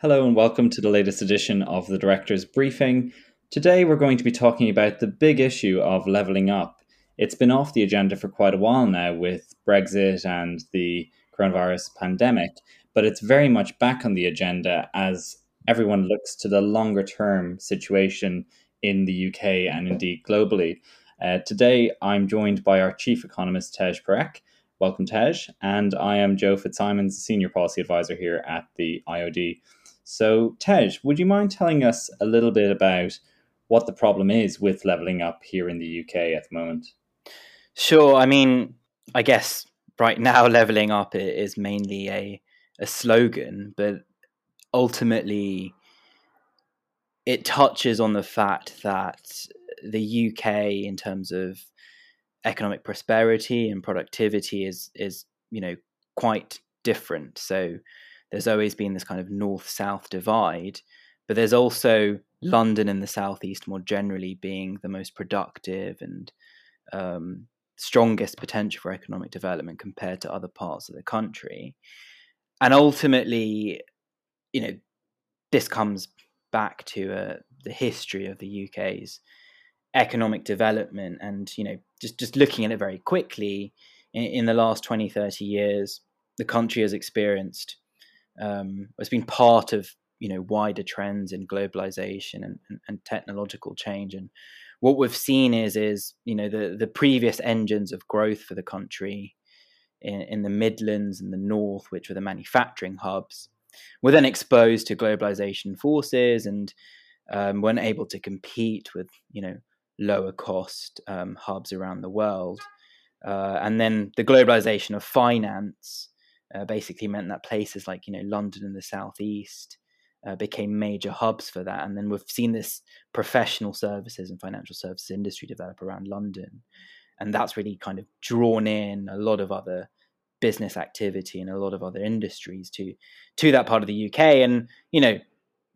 Hello and welcome to the latest edition of the Director's Briefing. Today we're going to be talking about the big issue of levelling up. It's been off the agenda for quite a while now with Brexit and the coronavirus pandemic, but it's very much back on the agenda as everyone looks to the longer term situation in the UK and indeed globally. Uh, today I'm joined by our chief economist, Tej Parikh. Welcome, Tej. And I am Joe Fitzsimons, Senior Policy Advisor here at the IOD. So, Tej, would you mind telling us a little bit about what the problem is with levelling up here in the UK at the moment? Sure. I mean, I guess right now levelling up is mainly a, a slogan, but ultimately it touches on the fact that the UK, in terms of economic prosperity and productivity, is is you know quite different. So there's always been this kind of north south divide, but there's also London and the southeast more generally being the most productive and um, strongest potential for economic development compared to other parts of the country. And ultimately, you know, this comes back to uh, the history of the UK's economic development and you know just just looking at it very quickly in, in the last 20 30 years the country has experienced um, it's been part of you know wider trends in globalization and, and, and, technological change. And what we've seen is is you know the the previous engines of growth for the country in, in the midlands and the north which were the manufacturing hubs were then exposed to globalization forces and um, weren't able to compete with you know lower cost um, hubs around the world. Uh, and then the globalization of finance uh, basically meant that places like you know London and the southeast uh, became major hubs for that, and then we've seen this professional services and financial services industry develop around London, and that's really kind of drawn in a lot of other business activity and a lot of other industries to to that part of the UK, and you know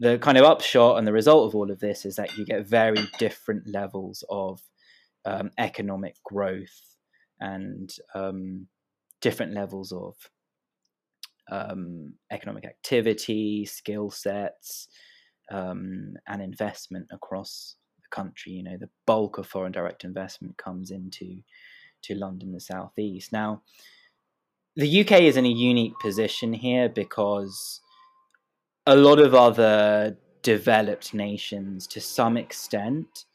the kind of upshot and the result of all of this is that you get very different levels of um, economic growth and um, different levels of um, economic activity, skill sets, um, and investment across the country. You know, the bulk of foreign direct investment comes into to London, the southeast. Now, the UK is in a unique position here because a lot of other developed nations, to some extent,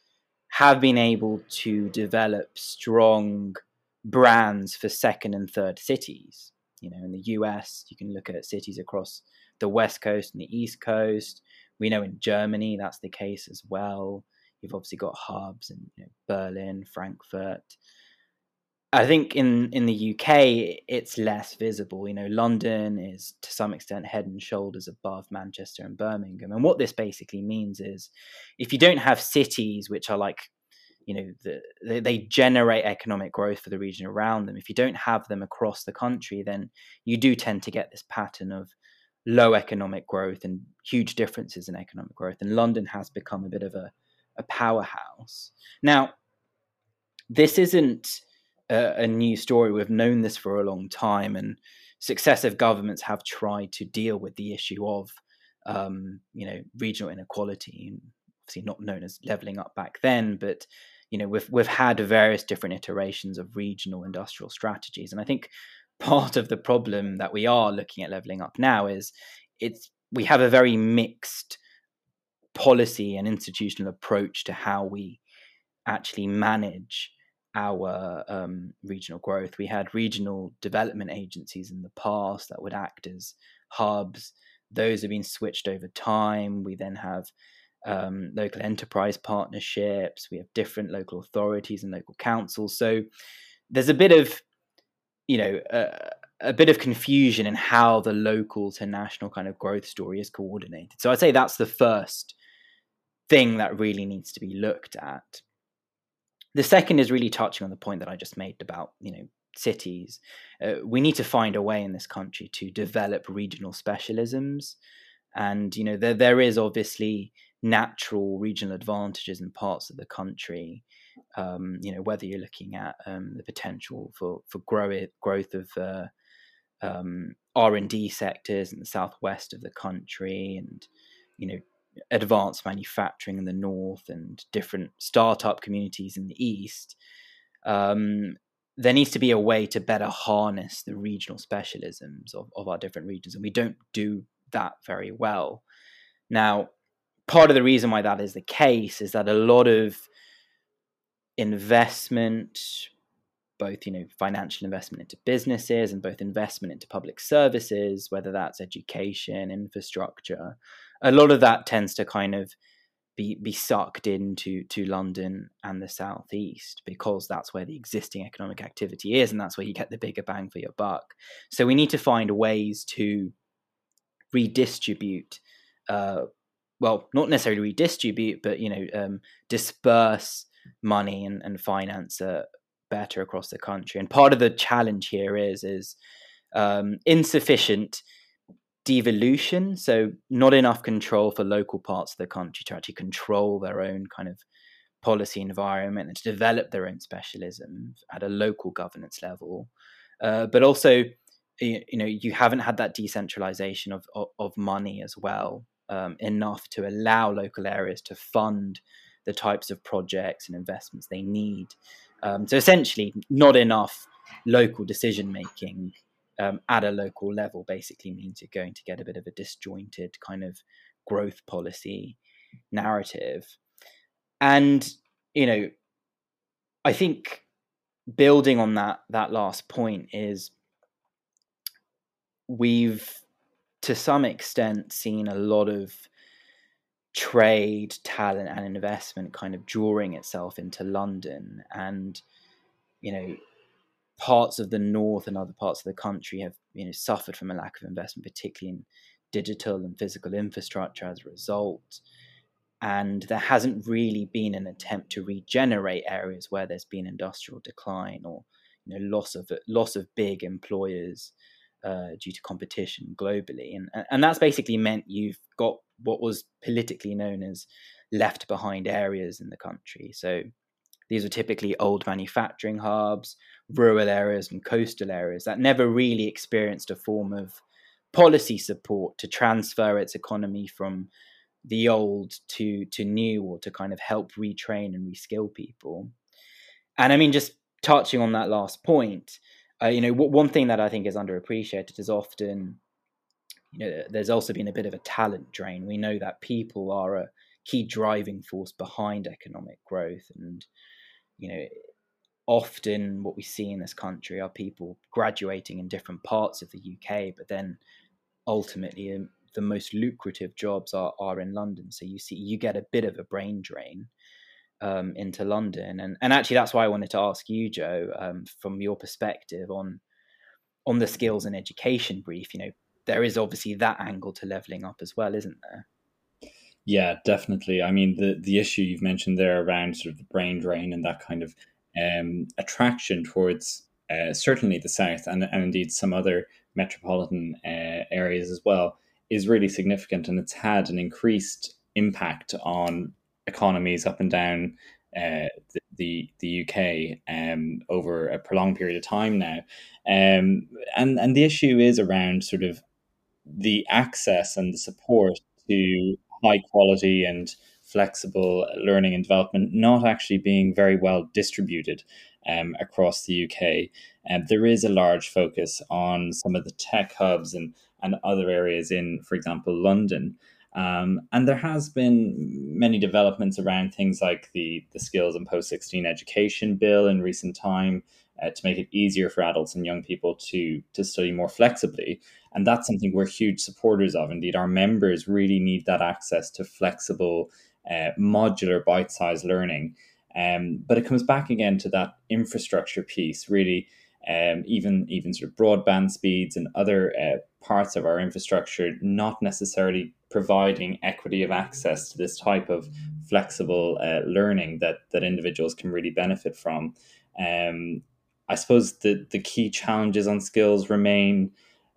have been able to develop strong brands for second and third cities. You know, in the US, you can look at cities across the West Coast and the East Coast. We know in Germany that's the case as well. You've obviously got hubs in you know, Berlin, Frankfurt. I think in, in the UK, it's less visible. You know, London is to some extent head and shoulders above Manchester and Birmingham. And what this basically means is if you don't have cities which are like you know the, they generate economic growth for the region around them. If you don't have them across the country then you do tend to get this pattern of low economic growth and huge differences in economic growth and london has become a bit of a, a powerhouse. Now this isn't a, a new story. We've known this for a long time and successive governments have tried to deal with the issue of um, you know regional inequality obviously not known as leveling up back then but you know we've we've had various different iterations of regional industrial strategies and i think part of the problem that we are looking at leveling up now is it's we have a very mixed policy and institutional approach to how we actually manage our um, regional growth. We had regional development agencies in the past that would act as hubs. Those have been switched over time. We then have um, local enterprise partnerships. We have different local authorities and local councils. So there's a bit of, you know, uh, a bit of confusion in how the local to national kind of growth story is coordinated. So I'd say that's the first thing that really needs to be looked at. The second is really touching on the point that I just made about, you know, cities. Uh, we need to find a way in this country to develop regional specialisms. And, you know, there, there is obviously natural regional advantages in parts of the country. Um, you know, whether you're looking at um, the potential for for grow growth of uh, um, R and D sectors in the southwest of the country, and you know advanced manufacturing in the north and different startup communities in the east. Um, there needs to be a way to better harness the regional specialisms of, of our different regions, and we don't do that very well. Now, part of the reason why that is the case is that a lot of investment, both you know financial investment into businesses and both investment into public services, whether that's education, infrastructure, a lot of that tends to kind of be be sucked into to London and the southeast because that's where the existing economic activity is and that's where you get the bigger bang for your buck. So we need to find ways to redistribute, uh, well, not necessarily redistribute, but you know, um, disperse money and, and finance uh, better across the country. And part of the challenge here is is um, insufficient devolution, so not enough control for local parts of the country to actually control their own kind of policy environment and to develop their own specialism at a local governance level. Uh, but also, you, know, you haven't had that decentralization of, of, of money as well um, enough to allow local areas to fund the types of projects and investments they need. Um, so essentially, not enough local decision making um, at a local level basically means you're going to get a bit of a disjointed kind of growth policy narrative. And, you know, I think building on that that last point is we've to some extent seen a lot of trade, talent, and investment kind of drawing itself into London. And, you know, parts of the north and other parts of the country have you know suffered from a lack of investment, particularly in digital and physical infrastructure as a result. And there hasn't really been an attempt to regenerate areas where there's been industrial decline or you know loss of loss of big employers uh, due to competition globally, and and that's basically meant you've got what was politically known as left behind areas in the country. So these were typically old manufacturing hubs, rural areas, and coastal areas that never really experienced a form of policy support to transfer its economy from the old to to new or to kind of help retrain and reskill people. And I mean, just touching on that last point, uh, you know, one thing that I think is underappreciated is often, you know, there's also been a bit of a talent drain. We know that people are a key driving force behind economic growth, and you know, often what we see in this country are people graduating in different parts of the UK, but then ultimately um, the most lucrative jobs are, are in London. So you see, you get a bit of a brain drain um, into London, and and actually that's why I wanted to ask you, Joe, um, from your perspective on on the skills and education brief. You know, there is obviously that angle to leveling up as well, isn't there? Yeah, definitely. I mean, the the issue you've mentioned there around sort of the brain drain and that kind of um, attraction towards uh, certainly the south and, and indeed some other metropolitan uh, areas as well is really significant, and it's had an increased impact on economies up and down uh, the, the, UK um, over a prolonged period of time now, um, and and the issue is around sort of the access and the support to high quality and flexible learning and development not actually being very well distributed um, across the UK. And um, there is a large focus on some of the tech hubs and, and other areas in, for example, London. Um, and there has been many developments around things like the, the skills and post 16 education bill in recent time uh, to make it easier for adults and young people to, to study more flexibly. And that's something we're huge supporters of. Indeed, our members really need that access to flexible, uh, modular, bite sized learning. Um, but it comes back again to that infrastructure piece, really. Um, even even sort of broadband speeds and other uh, parts of our infrastructure not necessarily providing equity of access to this type of flexible uh, learning that that individuals can really benefit from. Um, I suppose the the key challenges on skills remain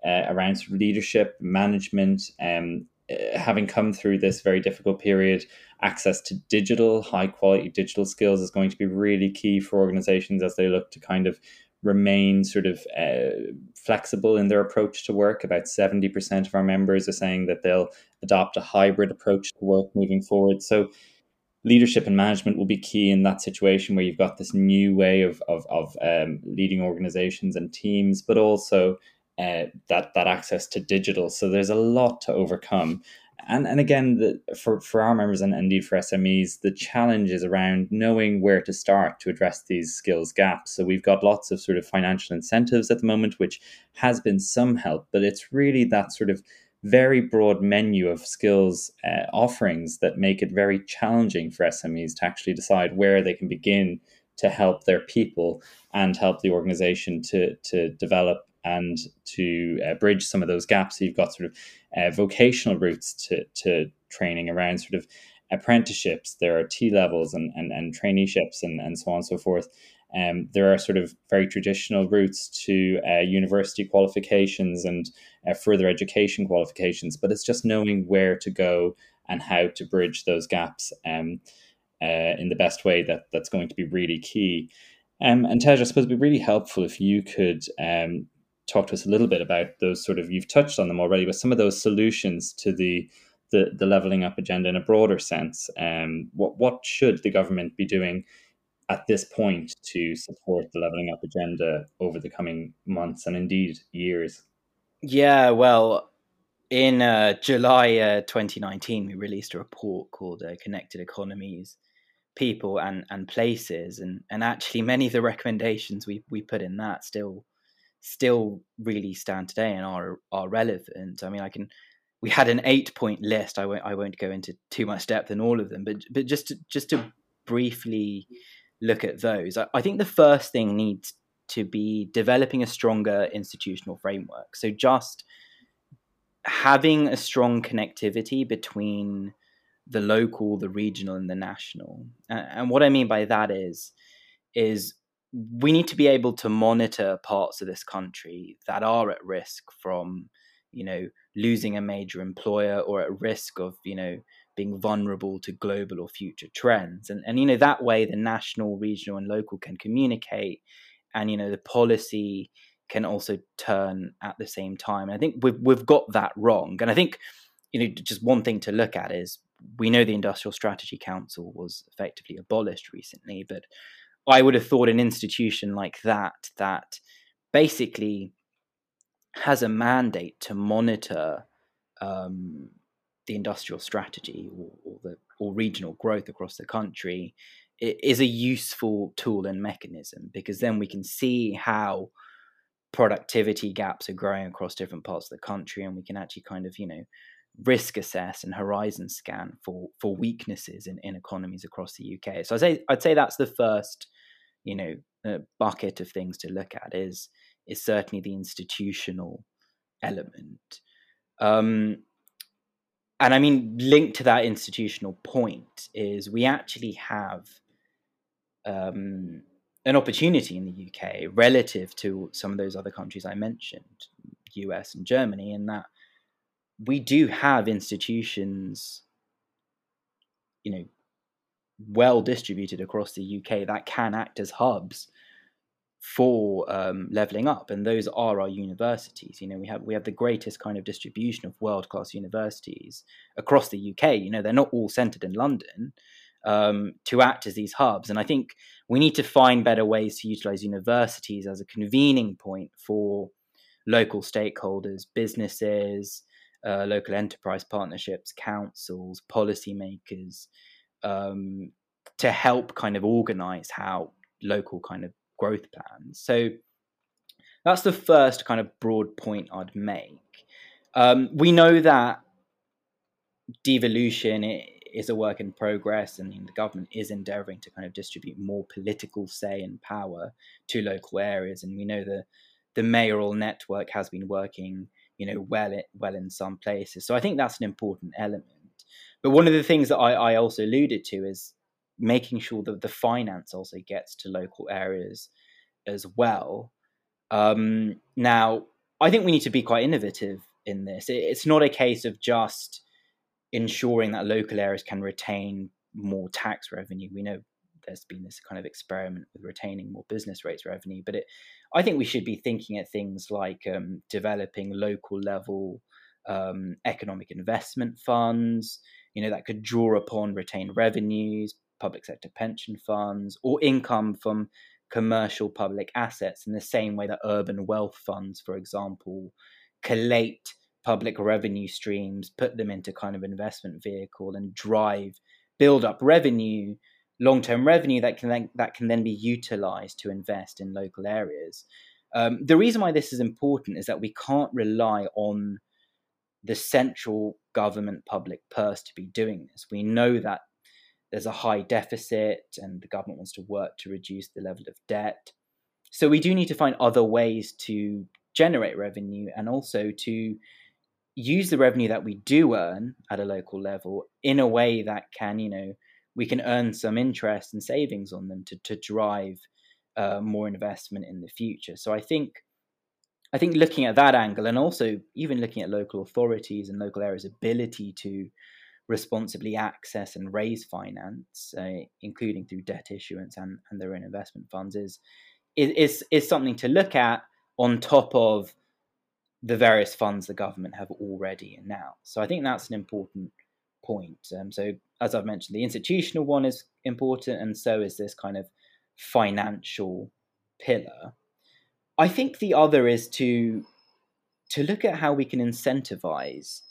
uh, around sort of leadership, management, um, uh, having come through this very difficult period, access to digital, high quality digital skills is going to be really key for organizations as they look to kind of remain sort of uh, flexible in their approach to work. About 70% of our members are saying that they'll adopt a hybrid approach to work moving forward. So, leadership and management will be key in that situation where you've got this new way of, of, of um, leading organizations and teams, but also uh, that, that access to digital. So, there's a lot to overcome and and again the, for for our members and indeed for SMEs the challenge is around knowing where to start to address these skills gaps. So we've got lots of sort of financial incentives at the moment which has been some help but it's really that sort of very broad menu of skills uh, offerings that make it very challenging for SMEs to actually decide where they can begin to help their people and help the organization to to develop and to uh, bridge some of those gaps. So you've got sort of uh, vocational routes to, to training around sort of apprenticeships. There are T levels and, and, and traineeships and, and so on and so forth. Um, there are sort of very traditional routes to uh, university qualifications and uh, further education qualifications, but it's just knowing where to go and how to bridge those gaps um, uh, in the best way that that's going to be really key. Um, and Tej, I suppose it'd be really helpful if you could um, talk to us a little bit about those sort of you've touched on them already, but some of those solutions to the the, the leveling up agenda in a broader sense. Um, what what should the government be doing at this point to support the leveling up agenda over the coming months and indeed years? Yeah, well, in uh, July uh, 2019, we released a report called uh, "Connected Economies." people and and places and and actually many of the recommendations we we put in that still still really stand today and are are relevant. I mean, I can. We had an eight point list. I won't. I won't go into too much depth in all of them, but but just to, just to briefly look at those, I, I think the first thing needs to be developing a stronger institutional framework. So just having a strong connectivity between the local, the regional, and the national. And what I mean by that is is we need to be able to monitor parts of this country that are at risk from you know losing a major employer or at risk of you know being vulnerable to global or future trends. And and you know that way the national regional and local can communicate and you know the policy can also turn at the same time. And i think we've we've got that wrong. And i think you know just one thing to look at is we know the industrial strategy council was effectively abolished recently but I would have thought an institution like that, that basically has a mandate to monitor um, the industrial strategy or, or, the or regional growth across the country, is a useful tool and mechanism because then we can see how productivity gaps are growing across different parts of the country, and we can actually kind of you know risk assess and horizon scan for for weaknesses in, in economies across the UK. So I'd say I'd say that's the first, you know, uh, bucket of things to look at is is certainly the institutional element. Um, and I mean, linked to that institutional point is we actually have um, an opportunity in the UK relative to some of those other countries I mentioned, US and Germany, in that we do have institutions, you know, well distributed across the UK that can act as hubs for um, leveling up, and those are our universities. You know, we have we have the greatest kind of distribution of world class universities across the UK. You know, they're not all centered in London um, to act as these hubs, and I think we need to find better ways to utilize universities as a convening point for local stakeholders, businesses, uh, local enterprise partnerships, councils, policymakers, um, to help kind of organize how local kind of growth plans. So that's the first kind of broad point I'd make. Um, we know that devolution is a work in progress, and the government is endeavouring to kind of distribute more political say and power to local areas. And we know that the mayoral network has been working you know well well in some places. So i think that's an important element. But one of the things that i, I also alluded to is making sure that the finance also gets to local areas as well. Um, now i think we need to be quite innovative in this. It, it's not a case of just ensuring that local areas can retain more tax revenue. We know there's been this kind of experiment with retaining more business rates revenue. But it, I think we should be thinking at things like um, developing local level um, economic investment funds, you know, that could draw upon retained revenues, public sector pension funds, or income from commercial public assets in the same way that urban wealth funds, for example, collate public revenue streams, put them into kind of investment vehicle and drive, build up revenue, long-term revenue that can then, that can then be utilized to invest in local areas. Um, the reason why this is important is that we can't rely on the central government public purse to be doing this. We know that there's a high deficit and the government wants to work to reduce the level of debt. So we do need to find other ways to generate revenue and also to use the revenue that we do earn at a local level in a way that can, you know, we can earn some interest and savings on them to, to drive uh, more investment in the future. So I think I think looking at that angle and also even looking at local authorities and local areas' ability to responsibly access and raise finance, uh, including through debt issuance and, and their own investment funds, is, is is something to look at on top of the various funds the government have already announced. So I think that's an important point. Um, so as I've mentioned, the institutional one is important, and so is this kind of financial pillar. I think the other is to to look at how we can incentivize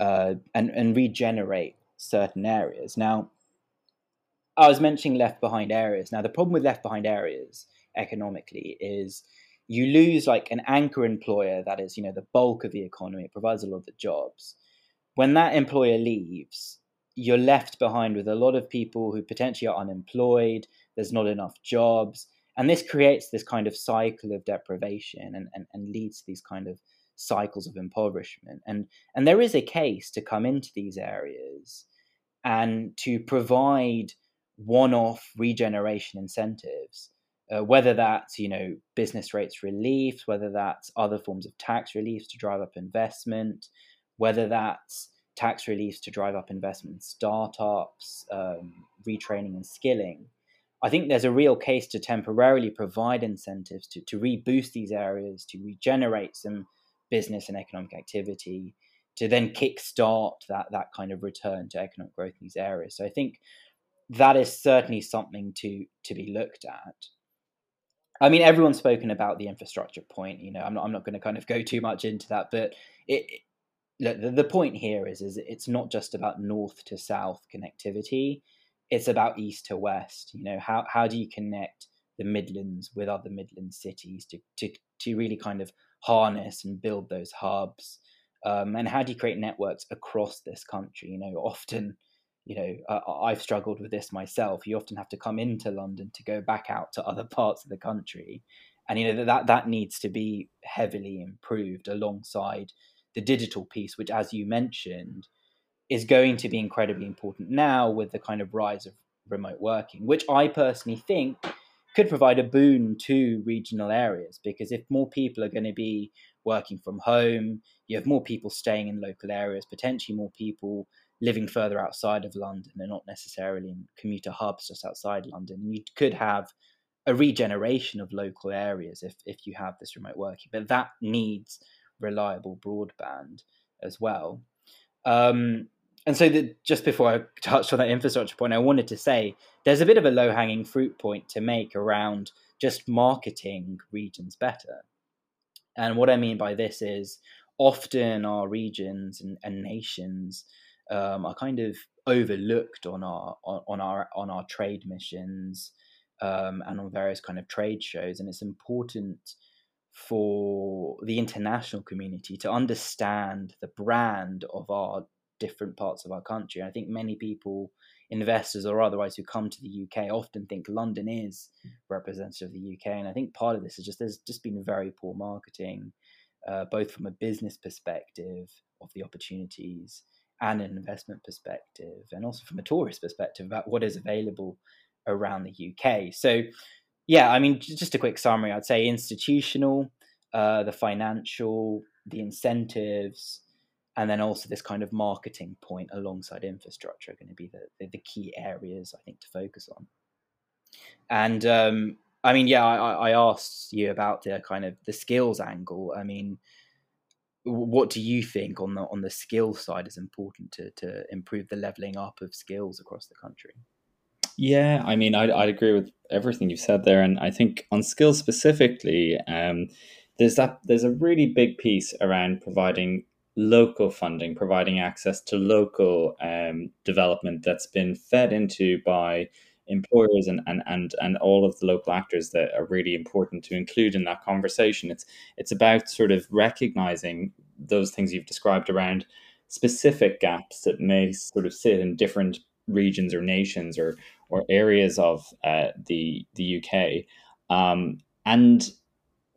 uh, and and regenerate certain areas. Now, I was mentioning left behind areas. Now, the problem with left behind areas economically is you lose like an anchor employer that is, you know, the bulk of the economy. It provides a lot of the jobs. When that employer leaves, you're left behind with a lot of people who potentially are unemployed. There's not enough jobs. And this creates this kind of cycle of deprivation and, and, and leads to these kind of cycles of impoverishment. And, and there is a case to come into these areas and to provide one off regeneration incentives. Uh, whether that's you know business rates relief, whether that's other forms of tax reliefs to drive up investment, whether that's tax reliefs to drive up investment in startups, um, retraining and skilling. I think there's a real case to temporarily provide incentives to, to reboost these areas, to regenerate some business and economic activity, to then kickstart that, that kind of return to economic growth in these areas. So I think that is certainly something to, to be looked at. I mean, everyone's spoken about the infrastructure point. You know, I'm not, I'm not going to kind of go too much into that, but it, the, the point here is, is it's not just about north to south connectivity it's about east to west. You know, how how do you connect the Midlands with other Midland cities to to to really kind of harness and build those hubs? Um, and how do you create networks across this country? You know, often, you know, uh, I've struggled with this myself. You often have to come into London to go back out to other parts of the country, and you know that that needs to be heavily improved alongside the digital piece, which, as you mentioned, is going to be incredibly important now with the kind of rise of remote working, which I personally think could provide a boon to regional areas because if more people are going to be working from home, you have more people staying in local areas, potentially more people living further outside of London and not necessarily in commuter hubs just outside London. You could have a regeneration of local areas if, if you have this remote working, but that needs reliable broadband as well. Um, and so the, just before I touched on that infrastructure point, I wanted to say there's a bit of a low hanging fruit point to make around just marketing regions better. And what I mean by this is often our regions and, and nations um, are kind of overlooked on our on, on our on our trade missions um, and on various kind of trade shows, and it's important for the international community to understand the brand of our different parts of our country. I think many people, investors or otherwise, who come to the UK often think London is representative of the UK. And I think part of this is just there's just been very poor marketing, uh, both from a business perspective of the opportunities and an investment perspective, and also from a tourist perspective about what is available around the UK. So, yeah, I mean, just a quick summary. I'd say institutional, uh, the financial, the incentives, and then also this kind of marketing point alongside infrastructure are going to be the, the, the, key areas I think to focus on. And um, I mean, yeah, I, I asked you about the kind of the skills angle. I mean, what do you think on the on the skill side is important to to improve the leveling up of skills across the country? Yeah, I mean, I'd, I'd agree with everything you've said there, and I think on skills specifically, um, there's that there's a really big piece around providing local funding, providing access to local um, development that's been fed into by employers and, and and and all of the local actors that are really important to include in that conversation. It's it's about sort of recognizing those things you've described around specific gaps that may sort of sit in different regions or nations or or areas of uh, the the UK, um, and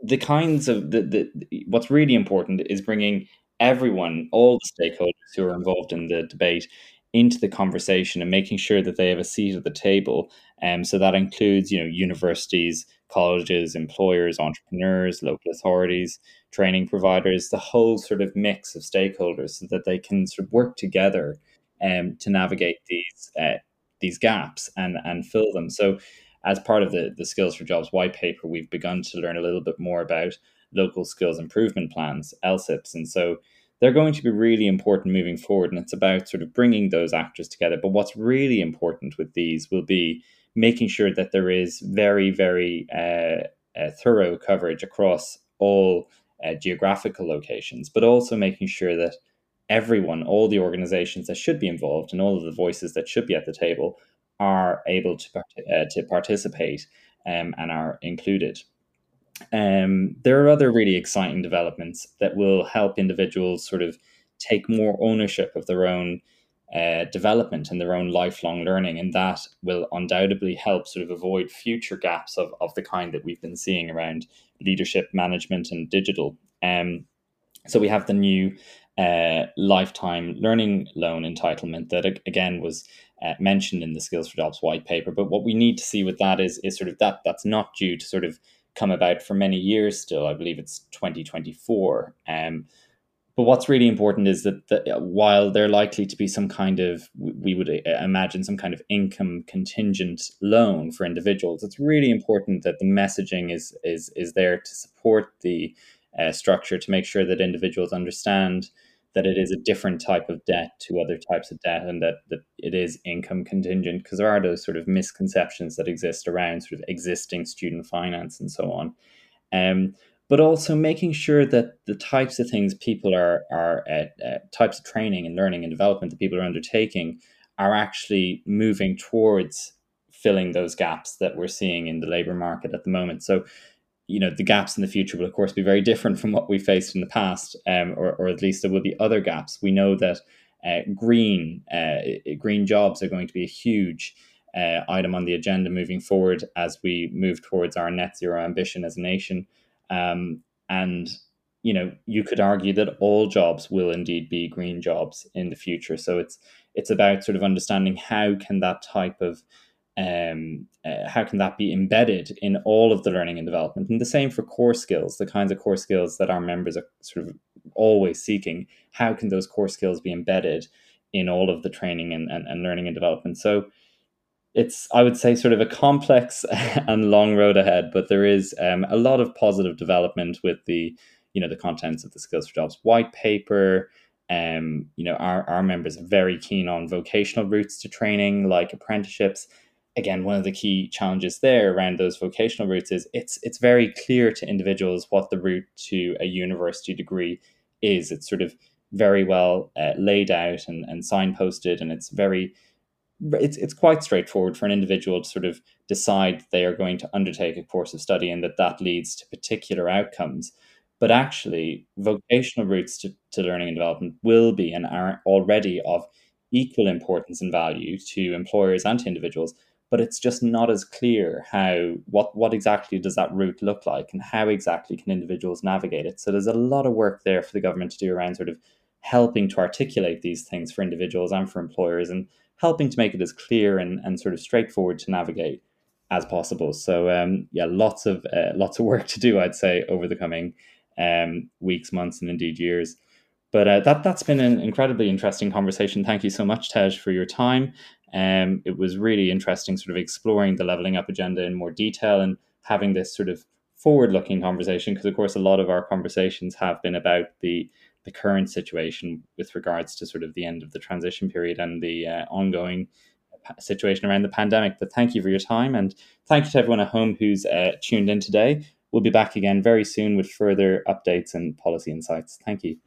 the kinds of the, the what's really important is bringing everyone, all the stakeholders who are involved in the debate, into the conversation and making sure that they have a seat at the table. Um, so that includes, you know, universities, colleges, employers, entrepreneurs, local authorities, training providers, the whole sort of mix of stakeholders, so that they can sort of work together um, to navigate these uh, these gaps and and fill them. So, as part of the the Skills for Jobs white paper, we've begun to learn a little bit more about local skills improvement plans, LSIPs, and so they're going to be really important moving forward. And it's about sort of bringing those actors together. But what's really important with these will be making sure that there is very, very uh, uh, thorough coverage across all uh, geographical locations, but also making sure that everyone, all the organizations that should be involved, and all of the voices that should be at the table are able to, uh, to participate um, and are included. Um, there are other really exciting developments that will help individuals sort of take more ownership of their own uh, development and their own lifelong learning, and that will undoubtedly help sort of avoid future gaps of, of the kind that we've been seeing around leadership, management, and digital. Um, so we have the new uh, lifetime learning loan entitlement that again was uh, mentioned in the Skills for Jobs white paper. But what we need to see with that is is sort of that that's not due to sort of come about for many years still. I believe it's 2024. Um, but what's really important is that, that while there likely to be some kind of, we would uh, imagine some kind of income contingent loan for individuals, it's really important that the messaging is is is there to support the uh, structure to make sure that individuals understand that it is a different type of debt to other types of debt and that, that it is income contingent because there are those sort of misconceptions that exist around sort of existing student finance and so on. Um, but also making sure that the types of things people are, are at, uh, types of training and learning and development that people are undertaking are actually moving towards filling those gaps that we're seeing in the labor market at the moment. So you know the gaps in the future will of course be very different from what we faced in the past um, or, or at least there will be other gaps. We know that uh, green uh, green jobs are going to be a huge uh, item on the agenda moving forward as we move towards our net zero ambition as a nation. Um, and you know you could argue that all jobs will indeed be green jobs in the future. So it's it's about sort of understanding how can that type of um, uh, how can that be embedded in all of the learning and development? And the same for core skills, the kinds of core skills that our members are sort of always seeking. How can those core skills be embedded in all of the training and, and, and learning and development? So it's, I would say, sort of a complex and long road ahead, but there is um, a lot of positive development with the, you know, the contents of the Skills for Jobs white paper. Um, you know, our, our members are very keen on vocational routes to training, like apprenticeships again, one of the key challenges there around those vocational routes is it's it's very clear to individuals what the route to a university degree is. It's sort of very well uh, laid out and, and signposted, and it's very it's it's quite straightforward for an individual to sort of decide they are going to undertake a course of study and that that leads to particular outcomes. But actually, vocational routes to, to learning and development will be and are already of equal importance and value to employers and to individuals but it's just not as clear how what what exactly does that route look like and how exactly can individuals navigate it. So there's a lot of work there for the government to do around sort of helping to articulate these things for individuals and for employers and helping to make it as clear and, and sort of straightforward to navigate as possible. So um, yeah lots of uh, lots of work to do i'd say over the coming um, weeks months and indeed years But uh, that that's been an incredibly interesting conversation. Thank you so much, Tej, for your time. Um, it was really interesting, sort of exploring the leveling up agenda in more detail and having this sort of forward-looking conversation. Because of course, a lot of our conversations have been about the the current situation with regards to sort of the end of the transition period and the uh, ongoing situation around the pandemic. But thank you for your time and thank you to everyone at home who's uh, tuned in today. We'll be back again very soon with further updates and policy insights. Thank you.